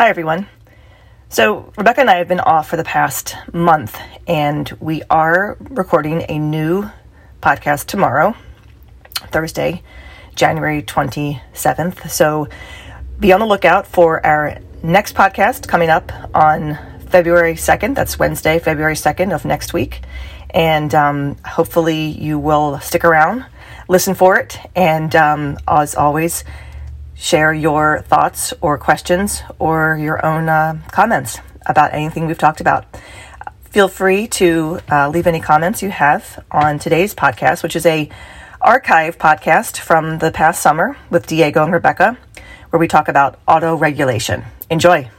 Hi, everyone. So, Rebecca and I have been off for the past month, and we are recording a new podcast tomorrow, Thursday, January 27th. So, be on the lookout for our next podcast coming up on February 2nd. That's Wednesday, February 2nd of next week. And um, hopefully, you will stick around, listen for it, and um, as always, share your thoughts or questions or your own uh, comments about anything we've talked about. Feel free to uh, leave any comments you have on today's podcast, which is a archive podcast from the past summer with Diego and Rebecca, where we talk about auto regulation. Enjoy.